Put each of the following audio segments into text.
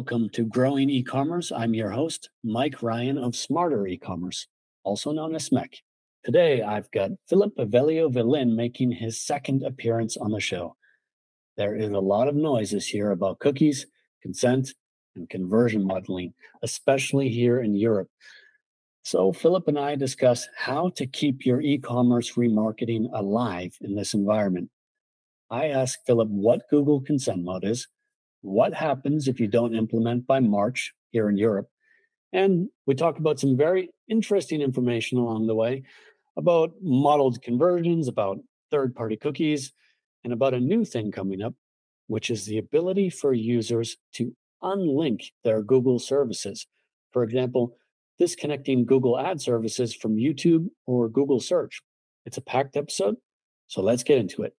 Welcome to Growing E-commerce. I'm your host, Mike Ryan of Smarter E-commerce, also known as SMEC. Today, I've got Phillip Ivellio-Vellin making his second appearance on the show. There is a lot of noise this year about cookies, consent, and conversion modeling, especially here in Europe. So, Phillip and I discuss how to keep your e commerce remarketing alive in this environment. I ask Philip what Google Consent Mode is, what happens if you don't implement by March here in Europe. And we talk about some very interesting information along the way about modeled conversions, about third party cookies, and about a new thing coming up, which is the ability for users to unlink their Google services. For example, disconnecting Google ad services from YouTube or Google search. It's a packed episode, so let's get into it.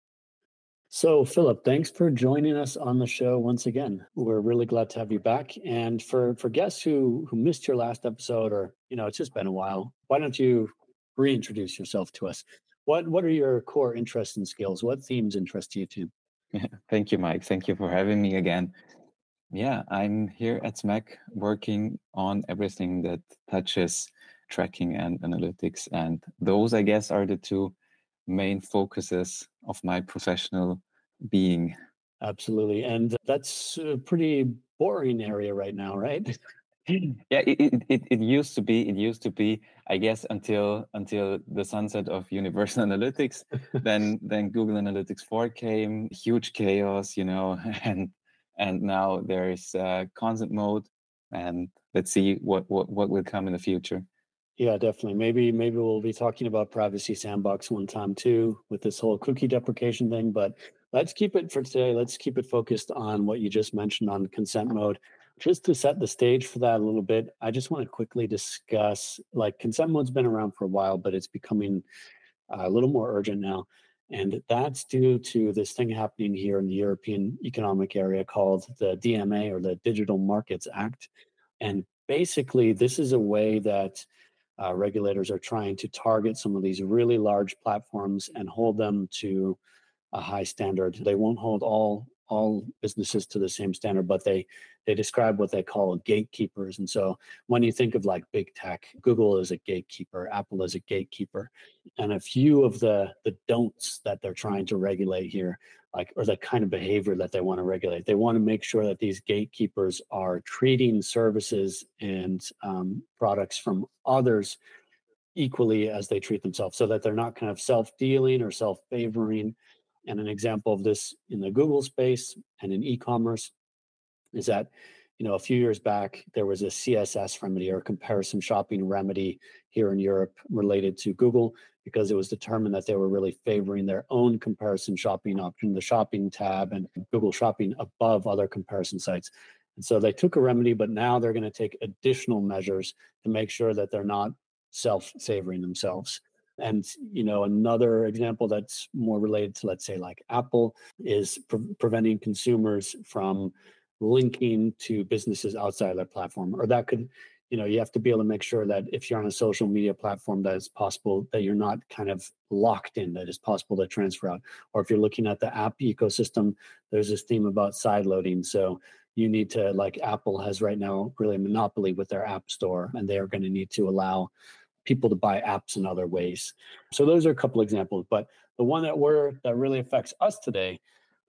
So, Phillip, thanks for joining us on the show once again. We're really glad to have you back. And for for guests who who missed your last episode, or you know, it's just been a while, why don't you reintroduce yourself to us? What what are your core interests and skills? What themes interest you too? Thank you, Mike. Thank you for having me again. Yeah, I'm here at SMEC working on everything that touches tracking and analytics, and those, I guess, are the two main focuses of my professional being. Absolutely. And that's a pretty boring area right now, right? yeah, it, it, it used to be, it used to be, I guess, until until the sunset of Universal Analytics. then then Google Analytics 4 came, huge chaos, you know, and and now there's uh, consent mode. And let's see what, what what will come in the future. Yeah, definitely. Maybe maybe we'll be talking about privacy sandbox one time too with this whole cookie deprecation thing. But let's keep it for today. Let's keep it focused on what you just mentioned on consent mode. Just to set the stage for that a little bit, I just want to quickly discuss like consent mode's been around for a while, but it's becoming uh, a little more urgent now. And that's due to this thing happening here in the European Economic Area called the DMA or the Digital Markets Act. And basically, this is a way that uh, regulators are trying to target some of these really large platforms and hold them to a high standard. They won't hold all all businesses to the same standard, but they they describe what they call gatekeepers. And so when you think of like big tech, Google is a gatekeeper, Apple is a gatekeeper, and a few of the the don'ts that they're trying to regulate here like or the kind of behavior that they want to regulate they want to make sure that these gatekeepers are treating services and um, products from others equally as they treat themselves so that they're not kind of self-dealing or self-favoring and an example of this in the google space and in e-commerce is that you know a few years back there was a css remedy or comparison shopping remedy here in europe related to google because it was determined that they were really favoring their own comparison shopping option, the shopping tab and Google Shopping above other comparison sites. And so they took a remedy, but now they're going to take additional measures to make sure that they're not self-favoring themselves. And you know, another example that's more related to, let's say, like Apple, is pre- preventing consumers from linking to businesses outside their platform, or that could you know you have to be able to make sure that if you're on a social media platform that it's possible that you're not kind of locked in that it's possible to transfer out. Or if you're looking at the app ecosystem there's this theme about side loading so you need to like apple has right now really a monopoly with their app store and they are going to need to allow people to buy apps in other ways so those are a couple examples but the one that we're that really affects us today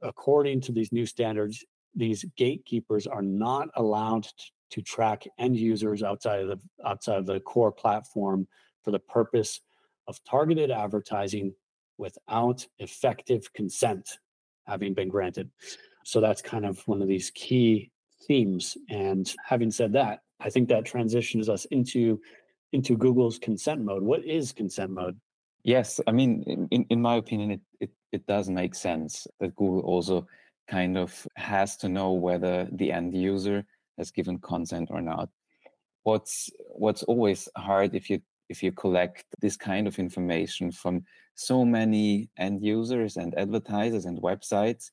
according to these new standards these gatekeepers are not allowed to track end users outside of the outside of the core platform for the purpose of targeted advertising without effective consent having been granted. So that's kind of one of these key themes. And having said that, I think that transitions us into into Google's consent mode. What is consent mode? Yes, I mean, in, in my opinion, it, it, it does make sense that Google also kind of has to know whether the end user has given consent or not. What's what's always hard if you if you collect this kind of information from so many end users and advertisers and websites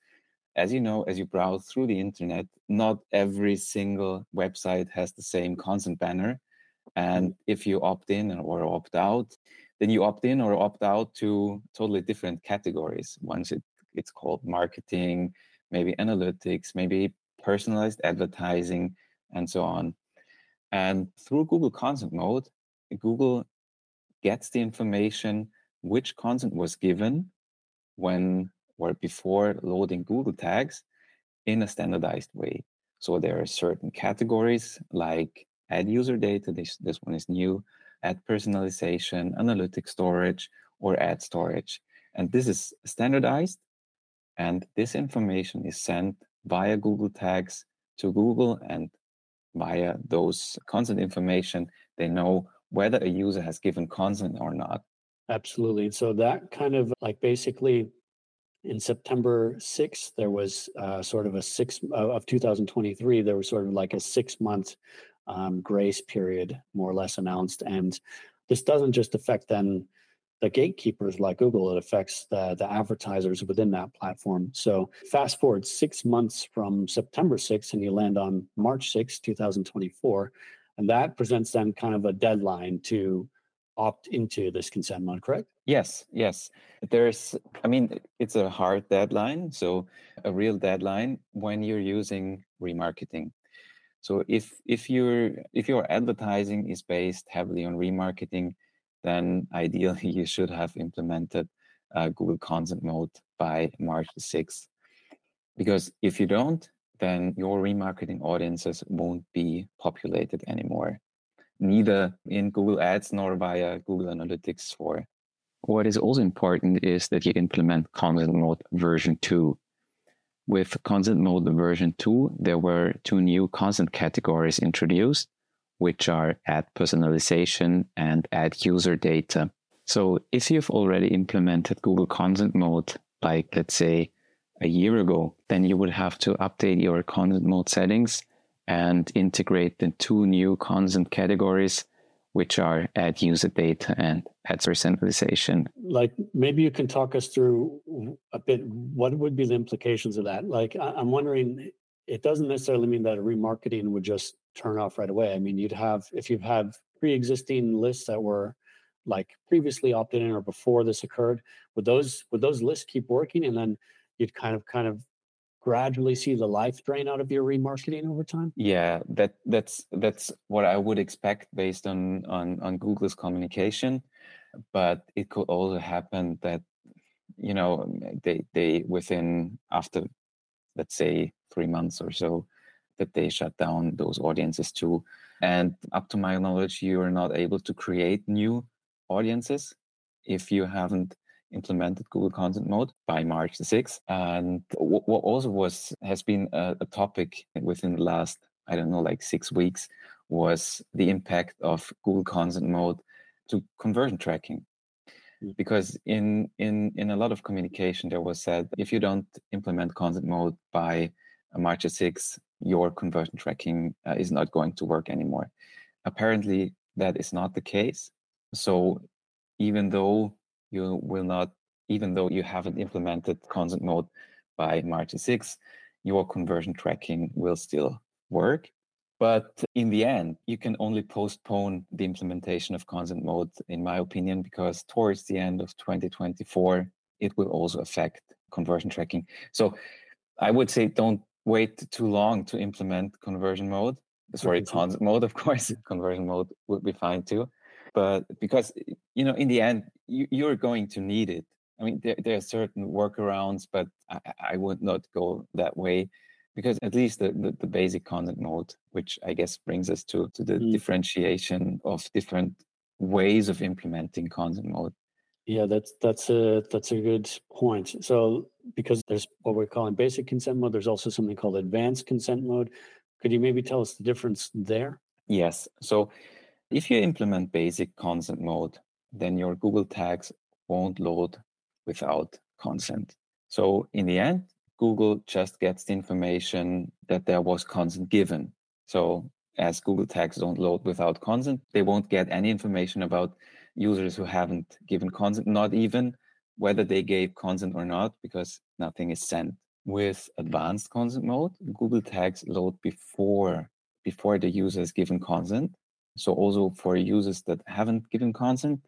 as you know as you browse through the internet not every single website has the same consent banner and if you opt in or opt out then you opt in or opt out to totally different categories once it, it's called marketing maybe analytics maybe personalized advertising, and so on. And through Google Consent Mode, Google gets the information which consent was given when or before loading Google tags in a standardized way. So there are certain categories like ad user data, this, this one is new, ad personalization, analytic storage, or ad storage. And this is standardized. And this information is sent via Google tags to Google and via those consent information, they know whether a user has given consent or not. Absolutely. So that kind of like basically in September 6th, there was uh, sort of a six uh, of 2023, there was sort of like a six month um, grace period, more or less announced. And this doesn't just affect then the gatekeepers like Google, it affects the, the advertisers within that platform. So fast forward six months from September 6th, and you land on March 6th, 2024. And that presents then kind of a deadline to opt into this consent mode, correct? Yes, yes. There's, I mean, it's a hard deadline. So a real deadline when you're using remarketing. So if if your if your advertising is based heavily on remarketing, then ideally you should have implemented uh, Google Consent Mode by March the 6th. Because if you don't, then your remarketing audiences won't be populated anymore, neither in Google Ads nor via Google Analytics 4. What is also important is that you implement Consent Mode version 2. With Consent Mode version 2, there were two new consent categories introduced which are ad personalization and ad user data. So if you've already implemented Google Consent Mode, like let's say a year ago, then you would have to update your consent mode settings and integrate the two new consent categories, which are ad user data and ad personalization. Like maybe you can talk us through a bit what would be the implications of that? Like I'm wondering, it doesn't necessarily mean that a remarketing would just turn off right away. I mean, you'd have if you have pre-existing lists that were like previously opted in or before this occurred, would those would those lists keep working and then you'd kind of kind of gradually see the life drain out of your remarketing over time? Yeah, that that's that's what I would expect based on on on Google's communication. But it could also happen that you know they they within after let's say three months or so that they shut down those audiences too. And up to my knowledge, you are not able to create new audiences if you haven't implemented Google Consent Mode by March the 6th. And what also was has been a, a topic within the last, I don't know, like six weeks was the impact of Google Consent Mode to conversion tracking hmm. because in in in a lot of communication there was said if you don't implement consent mode by march 6 your conversion tracking uh, is not going to work anymore. Apparently, that is not the case. So, even though you will not, even though you haven't implemented consent mode by March 6, your conversion tracking will still work. But in the end, you can only postpone the implementation of consent mode, in my opinion, because towards the end of 2024, it will also affect conversion tracking. So I would say don't wait too long to implement conversion mode. Sorry, mm-hmm. consent mode, of course. Conversion mode would be fine too. But because, you know, in the end, you, you're going to need it. I mean, there, there are certain workarounds, but I, I would not go that way because at least the, the, the, basic consent mode, which I guess brings us to, to the mm. differentiation of different ways of implementing consent mode. Yeah, that's that's a that's a good point. So because there's what we're calling basic consent mode, there's also something called advanced consent mode. Could you maybe tell us the difference there? Yes. So if you implement basic consent mode, then your Google tags won't load without consent. So in the end, Google just gets the information that there was consent given. So as Google tags don't load without consent, they won't get any information about users who haven't given consent, not even whether they gave consent or not, because nothing is sent. With advanced consent mode, Google tags load before before the user has given consent. So also for users that haven't given consent,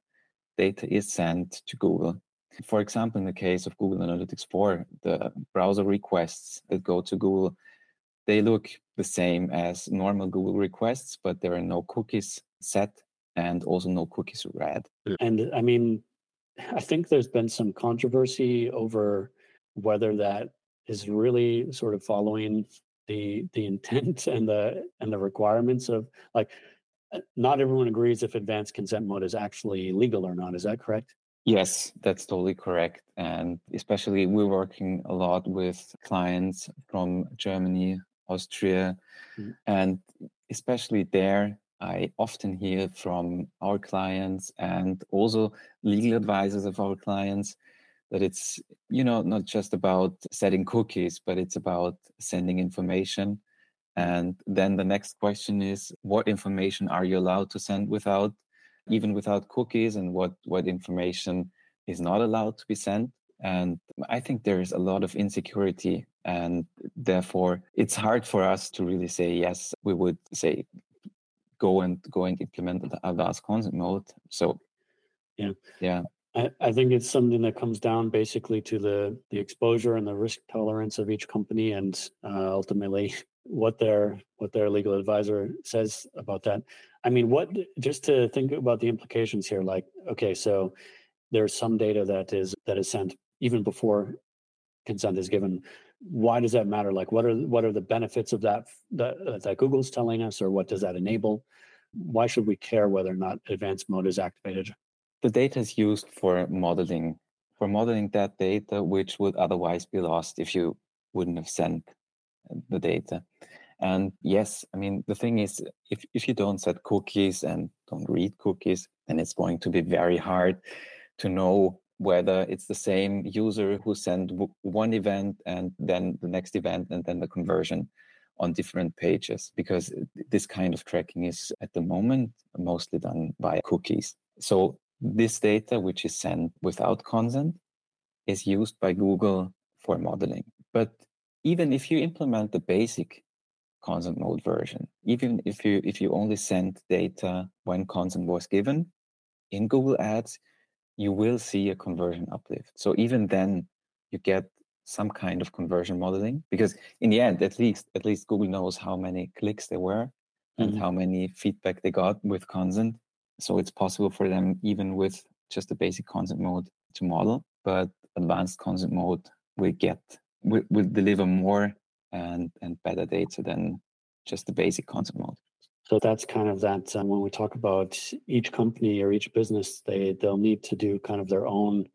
data is sent to Google. For example, in the case of Google Analytics 4, the browser requests that go to Google, they look the same as normal Google requests, but there are no cookies set and also no cookies read. And I mean, I think there's been some controversy over whether that is really sort of following the the intent and the and the requirements of like not everyone agrees if advanced consent mode is actually legal or not is that correct yes that's totally correct and especially we're working a lot with clients from germany austria mm-hmm. and especially there i often hear from our clients and also legal advisors of our clients that it's you know not just about setting cookies but it's about sending information and then the next question is what information are you allowed to send without even without cookies? And what what information is not allowed to be sent? And i think there is a lot of insecurity and therefore it's hard for us to really say yes. We would say go and go and implement the advanced consent mode. So yeah. yeah. I, I think it's something that comes down basically to the the exposure and the risk tolerance of each company, and uh, ultimately what their what their legal advisor says about that. I mean, what just to think about the implications here. Like, okay, so there's some data that is that is sent even before consent is given. Why does that matter? Like, what are what are the benefits of that that, that Google's telling us, or what does that enable? Why should we care whether or not advanced mode is activated? the data is used for modeling, for modeling that data, which would otherwise be lost if you wouldn't have sent the data. And yes, I mean, the thing is, if, if you don't set cookies and don't read cookies, then it's going to be very hard to know whether it's the same user who sent one event and then the next event and then the conversion on different pages because this kind of tracking is at the moment mostly done by cookies. So this data, which is sent without consent, is used by Google for modeling. But even if you implement the basic consent mode version, even if you if you only send data when consent was given in Google Ads, you will see a conversion uplift. So even then, you get some kind of conversion modeling because in the end, at least at least Google knows how many clicks there were and mm-hmm. how many feedback they got with consent so it's possible for them, even with just the basic consent mode, to model. But advanced consent mode will get will, will deliver more and and better data than just the basic consent mode. So that's kind of that. Um, when we talk about each company or each business, they they'll need to do kind of their own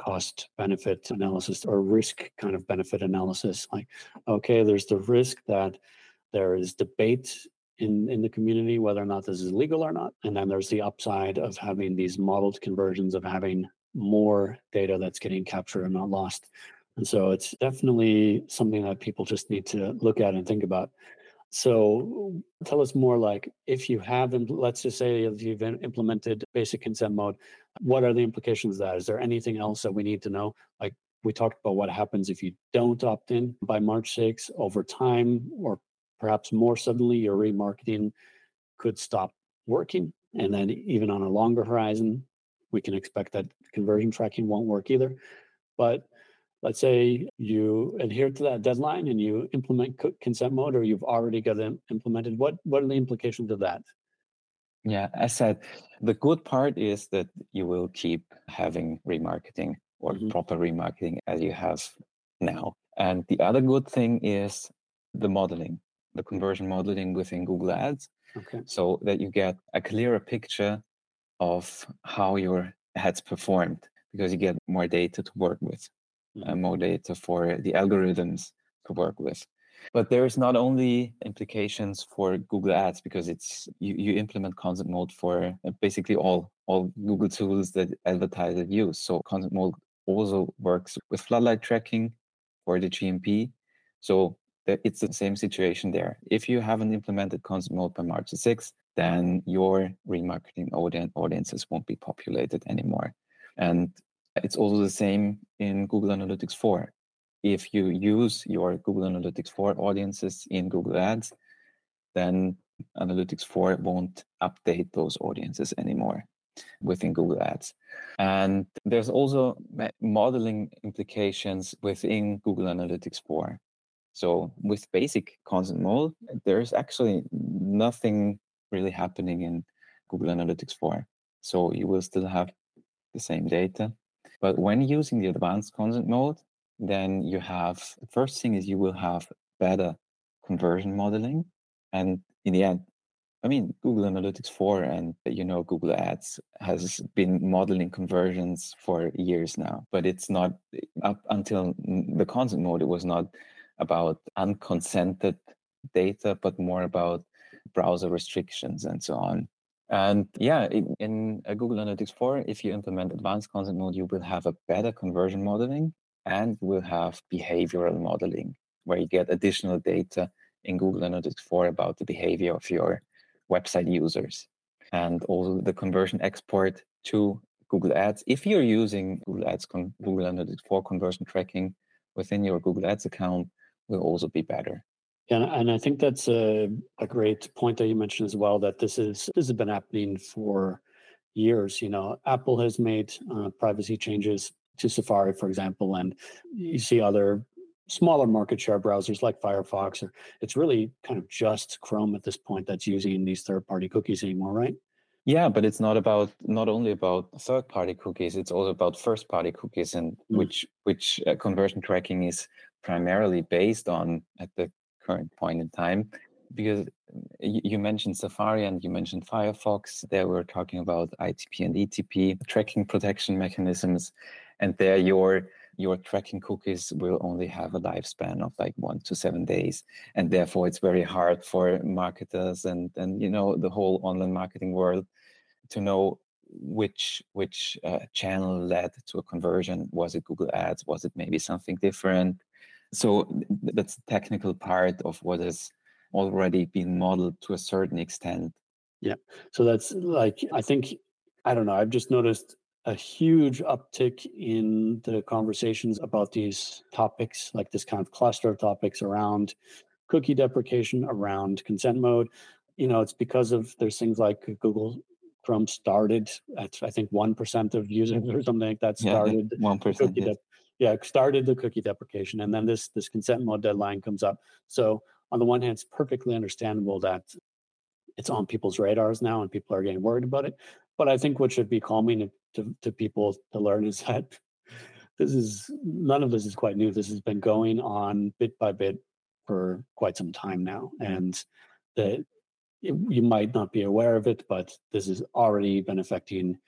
cost benefit analysis or risk kind of benefit analysis. Like, okay, there's the risk that there is debate in, in the community, whether or not this is legal or not. And then there's the upside of having these modeled conversions of having more data that's getting captured and not lost. And so it's definitely something that people just need to look at and think about. So tell us more like if you have, let's just say if you've implemented basic consent mode, what are the implications of that? Is there anything else that we need to know? Like we talked about what happens if you don't opt in by March 6 over time or perhaps more suddenly your remarketing could stop working. And then even on a longer horizon, we can expect that conversion tracking won't work either. But let's say you adhere to that deadline and you implement consent mode or you've already got it implemented what what are the implications of that yeah i said the good part is that you will keep having remarketing or mm-hmm. proper remarketing as you have now and the other good thing is the modeling the conversion modeling within Google Ads. Okay. So that you get a clearer picture of how your ads performed because you get more data to work with, uh, mm-hmm. more data for the algorithms to work with. But there is not only implications for Google Ads because it's you, you implement consent mode for uh, basically all all Google tools that advertisers use. So consent mode also works with floodlight tracking for the GMP. So it's the same situation there. If you haven't implemented consent mode by March 6th, then your remarketing audience audiences won't be populated anymore. And it's also the same in Google Analytics 4. If you use your Google Analytics 4 audiences in Google Ads, then Analytics 4 won't update those audiences anymore within Google Ads. And there's also modeling implications within Google Analytics 4 So with basic consent mode, there's actually nothing really happening in Google Analytics 4. So you will still have the same data. But when using the advanced consent mode, then you have first thing is you will have better conversion modeling. And in the end, I mean, Google Analytics 4 and you know Google Ads has been modeling conversions for years now, but it's not up until the consent mode. It was not about unconsented data, but more about browser restrictions and so on. And yeah, in, in uh, Google Analytics 4, if you implement advanced consent mode, you will have a better conversion modeling and you will have behavioral modeling where you get additional data in Google Analytics 4 about the behavior of your website users and also the conversion export to Google Ads. If you're using Google Ads, Google Analytics 4 conversion tracking within your Google Ads account, will also be better. Yeah, and I think that's a, a great point that you mentioned as well. That this is this has been happening for years. You know, Apple has made uh, privacy changes to Safari, for example, and you see other smaller market share browsers like Firefox, or it's really kind of just Chrome at this point that's using these third-party cookies anymore, right? Yeah, but it's not about not only about third-party cookies; it's also about first-party cookies, and mm. which which uh, conversion tracking is primarily based on at the current point in time. Because you mentioned Safari and you mentioned Firefox, there we're talking about ITP and ETP tracking protection mechanisms, and there your your tracking cookies will only have a lifespan of like one to seven days and therefore it's very hard for marketers and and you know the whole online marketing world to know which which uh, channel led to a conversion. Was it google ads? Was it maybe something different so that's the technical part of what has already been modeled to a certain extent yeah so that's like i think i don't know i've just noticed a huge uptick in the conversations about these topics, like this kind of cluster of topics around cookie deprecation, around consent mode. You know, it's because of there's things like Google Chrome started at I think one percent of users or something like that started one yeah, percent. Yeah. Yeah, started the cookie deprecation, and then this this consent mode deadline comes up. So on the one hand, it's perfectly understandable that it's on people's radars now, and people are getting worried about it. But I think what should be calming to, to people to learn is that this is none of this is quite new. This has been going on bit by bit for quite some time now, and that you might not be aware of it, but this has already been affecting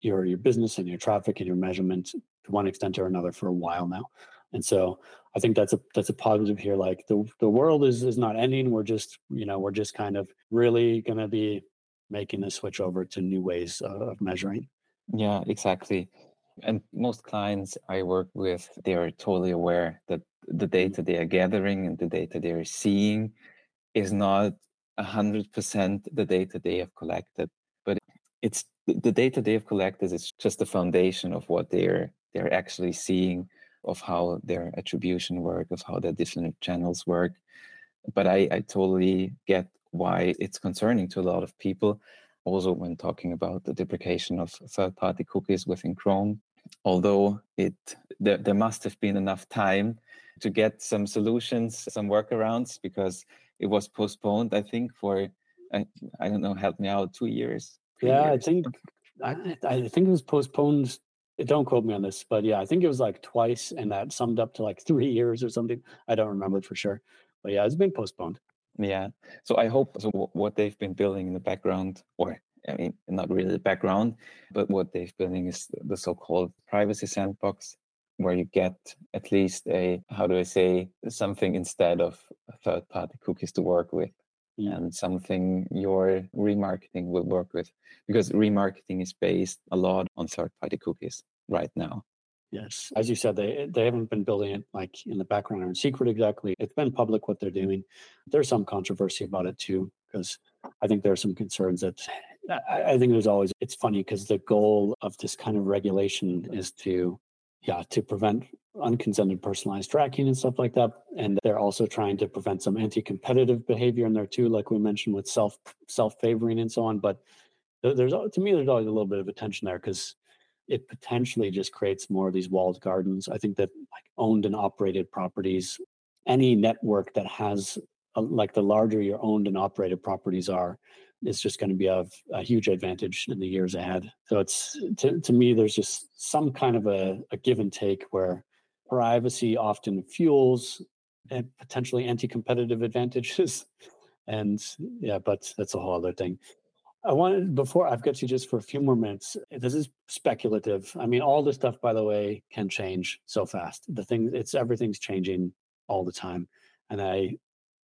your your business and your traffic and your measurement to one extent or another for a while now. And so I think that's a that's a positive here. Like the the world is is not ending. We're just you know we're just kind of really going to be making the switch over to new ways of measuring. Yeah, exactly. And most clients I work with, they are totally aware that the mm-hmm. data they are gathering and the data they are seeing is not a hundred percent the data they have collected. But it's the data they have collected is just the foundation of what they're they're actually seeing, of how their attribution work, of how their different channels work. But I, I totally get why it's concerning to a lot of people. Also, when talking about the deprecation of third-party cookies within Chrome, although it there, there must have been enough time to get some solutions, some workarounds, because it was postponed. I think for I, I don't know, help me out, two years. Yeah, years. I think I, I think it was postponed. Don't quote me on this, but yeah, I think it was like twice, and that summed up to like three years or something. I don't remember for sure, but yeah, it's been postponed. Yeah. So I hope so what they've been building in the background, or I mean, not really the background, but what they've building is the so-called privacy sandbox, where you get at least a how do I say something instead of third-party cookies to work with, and something your remarketing will work with, because remarketing is based a lot on third-party cookies right now. Yes, as you said, they they haven't been building it like in the background or in secret exactly. It's been public what they're doing. There's some controversy about it too, because I think there are some concerns that I think there's always. It's funny because the goal of this kind of regulation is to, yeah, to prevent unconsented personalized tracking and stuff like that. And they're also trying to prevent some anti-competitive behavior in there too, like we mentioned with self self favoring and so on. But there's to me, there's always a little bit of a tension there because it potentially just creates more of these walled gardens. I think that like owned and operated properties any network that has a, like the larger your owned and operated properties are is just going to be a, a, huge advantage in the years ahead. So it's to, to me, there's just some kind of a, a give and take where privacy often fuels and potentially anti-competitive advantages. And yeah, but that's a whole other thing. I wanted before I've got you just for a few more minutes. This is speculative. I mean, all this stuff, by the way, can change so fast. The thing, it's everything's changing all the time, and I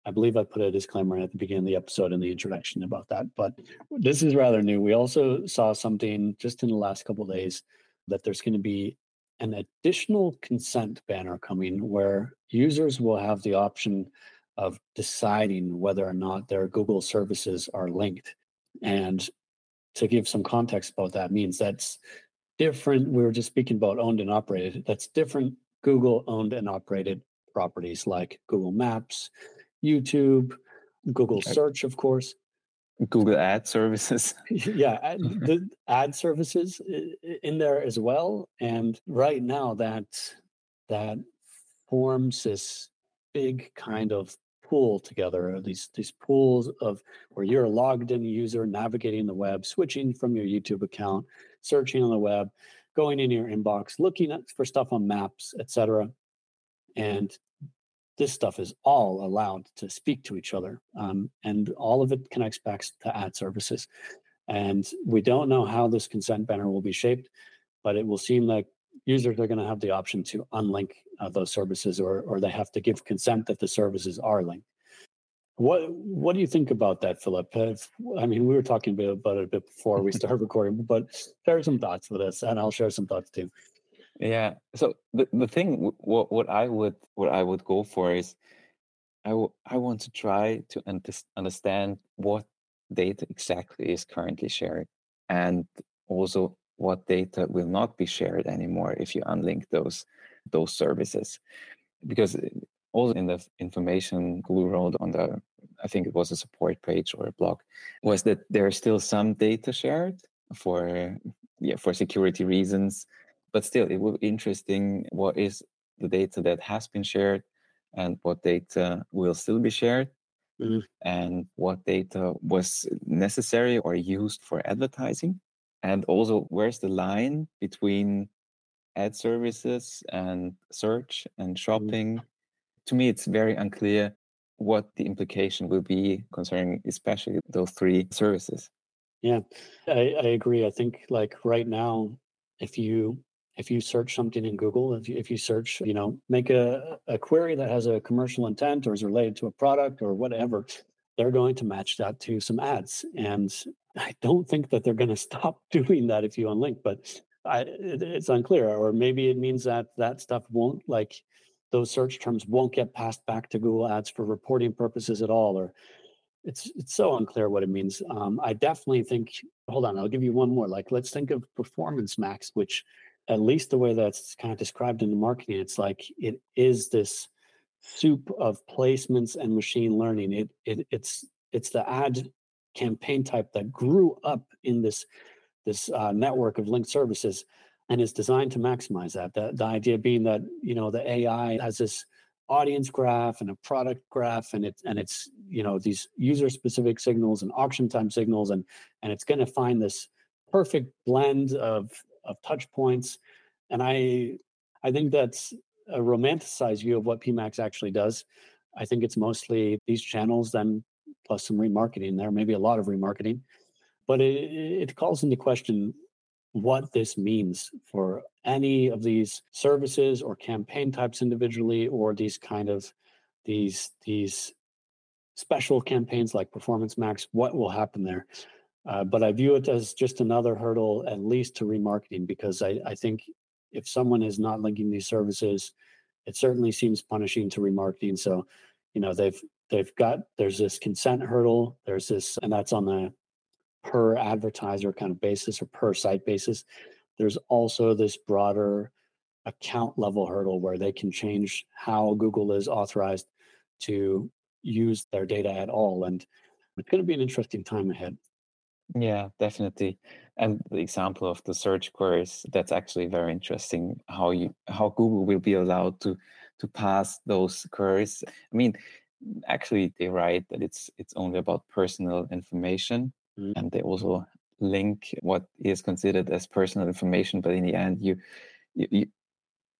I believe I put a disclaimer at the beginning of the episode in the introduction about that, but this is rather new. We also saw something just in the last couple days that there's going to be an additional consent banner coming where users will have the option of deciding whether or not their Google services are linked. And to give some context about that means that's different. We were just speaking about owned and operated. That's different Google owned and operated properties like Google Maps, YouTube, Google search, of course. Google ad services. yeah, the ad services in there as well. And right now that that forms this big kind of pool together, these these pools of where you're a logged in user navigating the web, switching from your YouTube account, searching on the web, going in your inbox, looking at, for stuff on maps, etc. And this stuff is all allowed to speak to each other. Um, and all of it connects back to ad services. And we don't know how this consent banner will be shaped, but it will seem like users are going to have the option to unlink uh, those services or, or they have to give consent that the services are linked. What what do you think about that, Phillip? I mean, we were talking about it a bit before we started recording, but share some thoughts with us, and I'll share some thoughts too. Yeah. So the, the thing what what I would what I would go for is I, I want to try to un- understand what data exactly is currently shared and also what data will not be shared anymore if you unlink those those services because eh, also in the information Google wrote on the I think it was a support page or a blog was that there is still some data shared for yeah for security reasons but still it will be interesting what is the data that has been shared and what data will still be shared mm-hmm. and what data was necessary or used for advertising and also where's the line between ad services and search and mm-hmm. shopping mm-hmm. to me it's very unclear what the implication will be concerning especially those three services yeah I, I agree i think like right now if you if you search something in Google, if you, if you search, you know, make a, a query that has a commercial intent or is related to a product or whatever, they're going to match that to some ads. And I don't think that they're going to stop doing that if you unlink, but I, it, it's unclear. Or maybe it means that that stuff won't like those search terms won't get passed back to Google Ads for reporting purposes at all, or it's it's so unclear what it means. Um, I definitely think. Hold on, I'll give you one more. Like, let's think of Performance Max, which at least the way that's kind of described in the marketing, it's like it is this soup of placements and machine learning. It, it it's it's the ad campaign type that grew up in this this uh, network of linked services and is designed to maximize that. The, the idea being that you know the AI has this audience graph and a product graph and it's and it's you know these user specific signals and auction time signals and and it's going to find this perfect blend of of touch points. And I I think that's a romanticized view of what PMax actually does. I think it's mostly these channels, then plus some remarketing there, maybe a lot of remarketing. But it, it calls into question what this means for any of these services or campaign types individually, or these kind of these these special campaigns like Performance Max. What will happen there? Uh, but I view it as just another hurdle, at least to remarketing, because I, I think if someone is not linking these services, it certainly seems punishing to remarketing. So, you know, they've they've got there's this consent hurdle, there's this, and that's on the per advertiser kind of basis or per site basis. There's also this broader account level hurdle where they can change how Google is authorized to use their data at all. And it's going to be an interesting time ahead. Yeah, definitely. And the example of the search queries, that's actually very interesting how you how Google will be allowed to to pass those queries. I mean, actually, they write that it's it's only about personal information, mm-hmm. and they also link what is considered as personal information. But in the end, you, you, you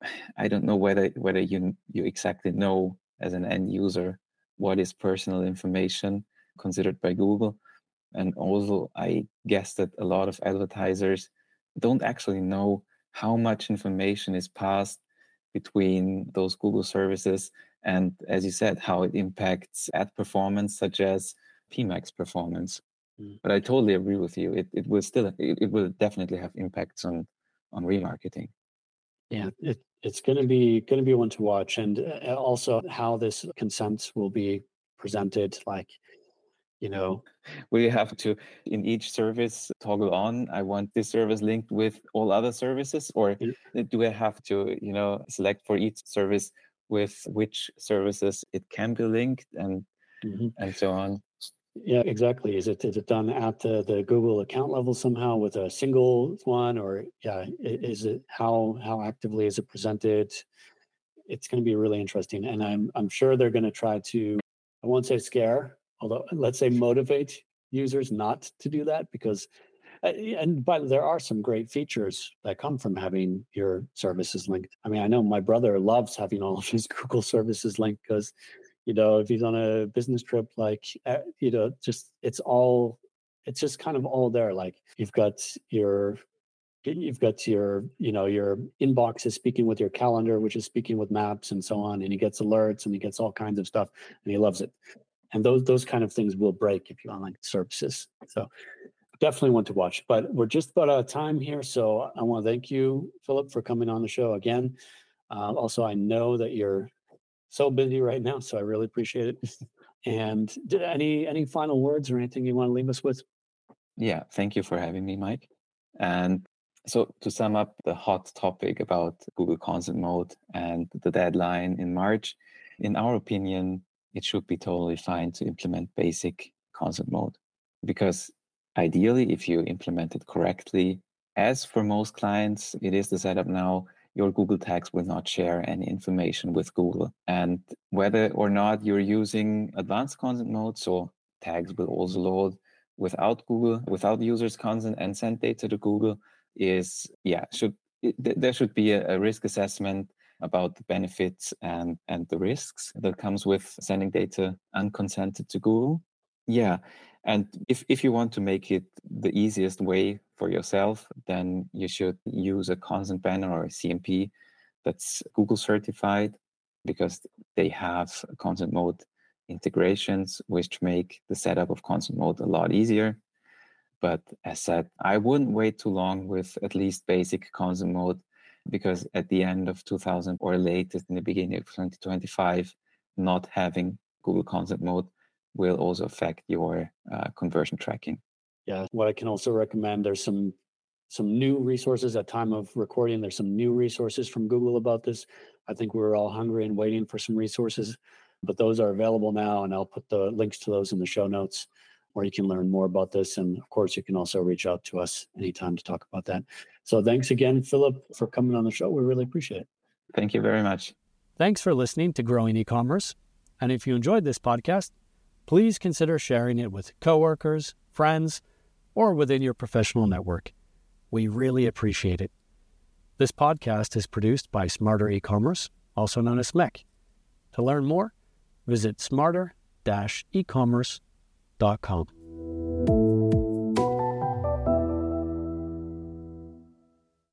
I don't know whether whether you you exactly know as an end user what is personal information considered by Google. And also, I guess that a lot of advertisers don't actually know how much information is passed between those Google services and, as you said, how it impacts ad performance, such as PMAX performance. Mm. But I totally agree with you. It, it will still, it, it will definitely have impacts on on remarketing. Yeah, it, it's going to be going to be one to watch, and uh, also how this consent will be presented. Like, you know, we have to in each service toggle on. I want this service linked with all other services, or do I have to, you know, select for each service with which services it can be linked, and mm-hmm. and so on. Yeah, exactly. Is it is it done at the, the Google account level somehow with a single one, or yeah, is it how how actively is it presented? It's going to be really interesting, and I'm I'm sure they're going to try to I won't say scare, although let's say motivate users not to do that because uh, and but there are some great features that come from having your services linked. I mean, I know my brother loves having all of his Google services linked because you know if he's on a business trip like uh, you know just it's all it's just kind of all there like you've got your you've got your you know your inbox is speaking with your calendar which is speaking with maps and so on and he gets alerts and he gets all kinds of stuff and he loves it and those those kind of things will break if you unlike services so definitely want to watch but we're just about out of time here so i want to thank you phillip for coming on the show again uh, also i know that you're so busy right now, so I really appreciate it. and any any final words or anything you want to leave us with? Yeah, thank you for having me, Mike. And so to sum up the hot topic about Google Consent Mode and the deadline in March, in our opinion, it should be totally fine to implement basic consent mode because ideally if you implement it correctly as for most clients it is the setup now your Google tags will not share any information with Google. And whether or not you're using advanced consent mode, so tags will also load without Google, without user's consent and send data to Google is, yeah, should there should be a risk assessment about the benefits and, and the risks that comes with sending data unconsented to Google. Yeah. And if, if you want to make it the easiest way for yourself, then you should use a consent banner or a CMP that's Google certified because they have consent mode integrations which make the setup of consent mode a lot easier. But as said, I wouldn't wait too long with at least basic consent mode because at the end of 2000 or latest in the beginning of 2025, not having Google consent mode will also affect your uh, conversion tracking. Yeah, what I can also recommend there's some some new resources at time of recording. There's some new resources from Google about this. I think we are all hungry and waiting for some resources, but those are available now, and I'll put the links to those in the show notes, where you can learn more about this. And of course, you can also reach out to us anytime to talk about that. So thanks again, Phillip, for coming on the show. We really appreciate it. Thank you very much. Thanks for listening to Growing E-commerce. And if you enjoyed this podcast, please consider sharing it with coworkers, friends, or within your professional network. We really appreciate it. This podcast is produced by Smarter E-commerce, also known as SMEC. To learn more, visit smarter-ecommerce.com dot com.